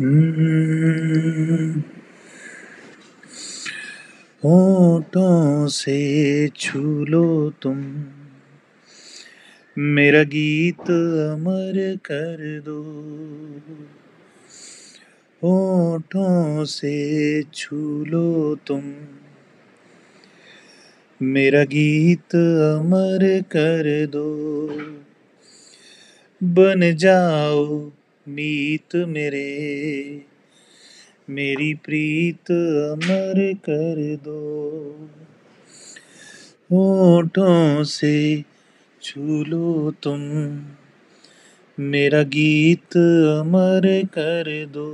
हम्म, होठों से छू लो तुम मेरा गीत अमर कर दो। होठों से छू लो तुम मेरा गीत अमर कर दो। बन जाओ मीत मेरे, मेरी प्रीत अमर कर दो। होठों से छू लो तुम, मेरा गीत अमर कर दो।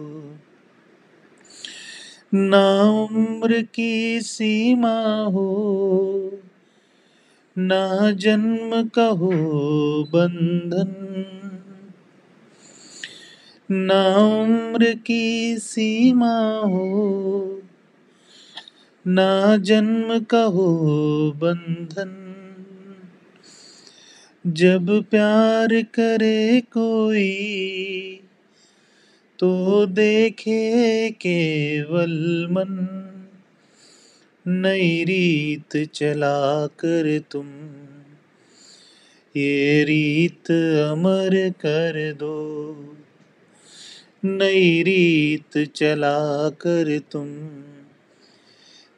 ना उम्र की सीमा हो, ना जन्म का हो बंधन ना उम्र की सीमा हो, ना जन्म का हो बंधन। जब प्यार करे कोई तो देखे केवल मन। नई रीत चला कर तुम, ये रीत अमर कर दो। नई रीत चला कर तुम।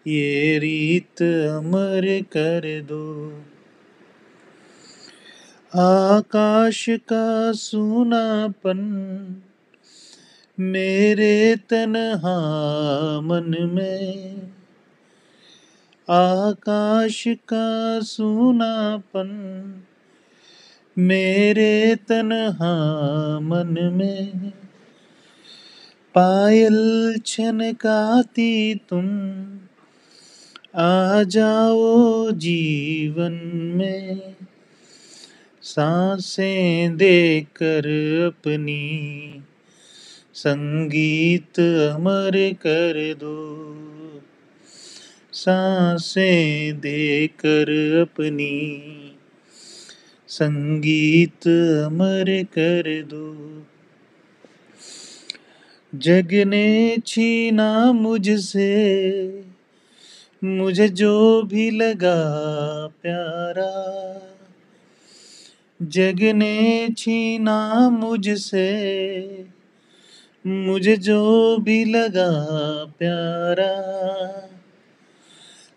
ये रीत अमर कर दो। आकाश का सुनापन मेरे तनहा मन में। आकाश का सुनापन मेरे तनहा मन में। पायल छन छनकाती तुम। आ जाओ जीवन में, साँसें देकर अपनी। संगीत अमर कर दो, साँसें देकर अपनी। संगीत अमर कर दो। जग ने छीना मुझसे, मुझे जो भी लगा प्यारा। जग ने छीना मुझसे, मुझे जो भी लगा प्यारा।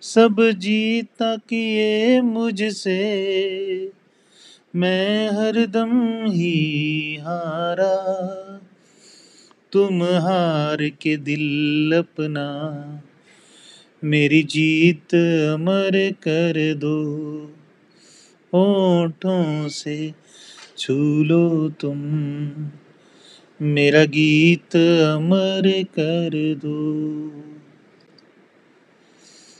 सब जीता किए मुझसे, मैं हरदम ही हारा। तुम हार के दिल अपना मेरी जीत अमर कर दो। होठों से छू लो तुम। मेरा गीत अमर कर दो।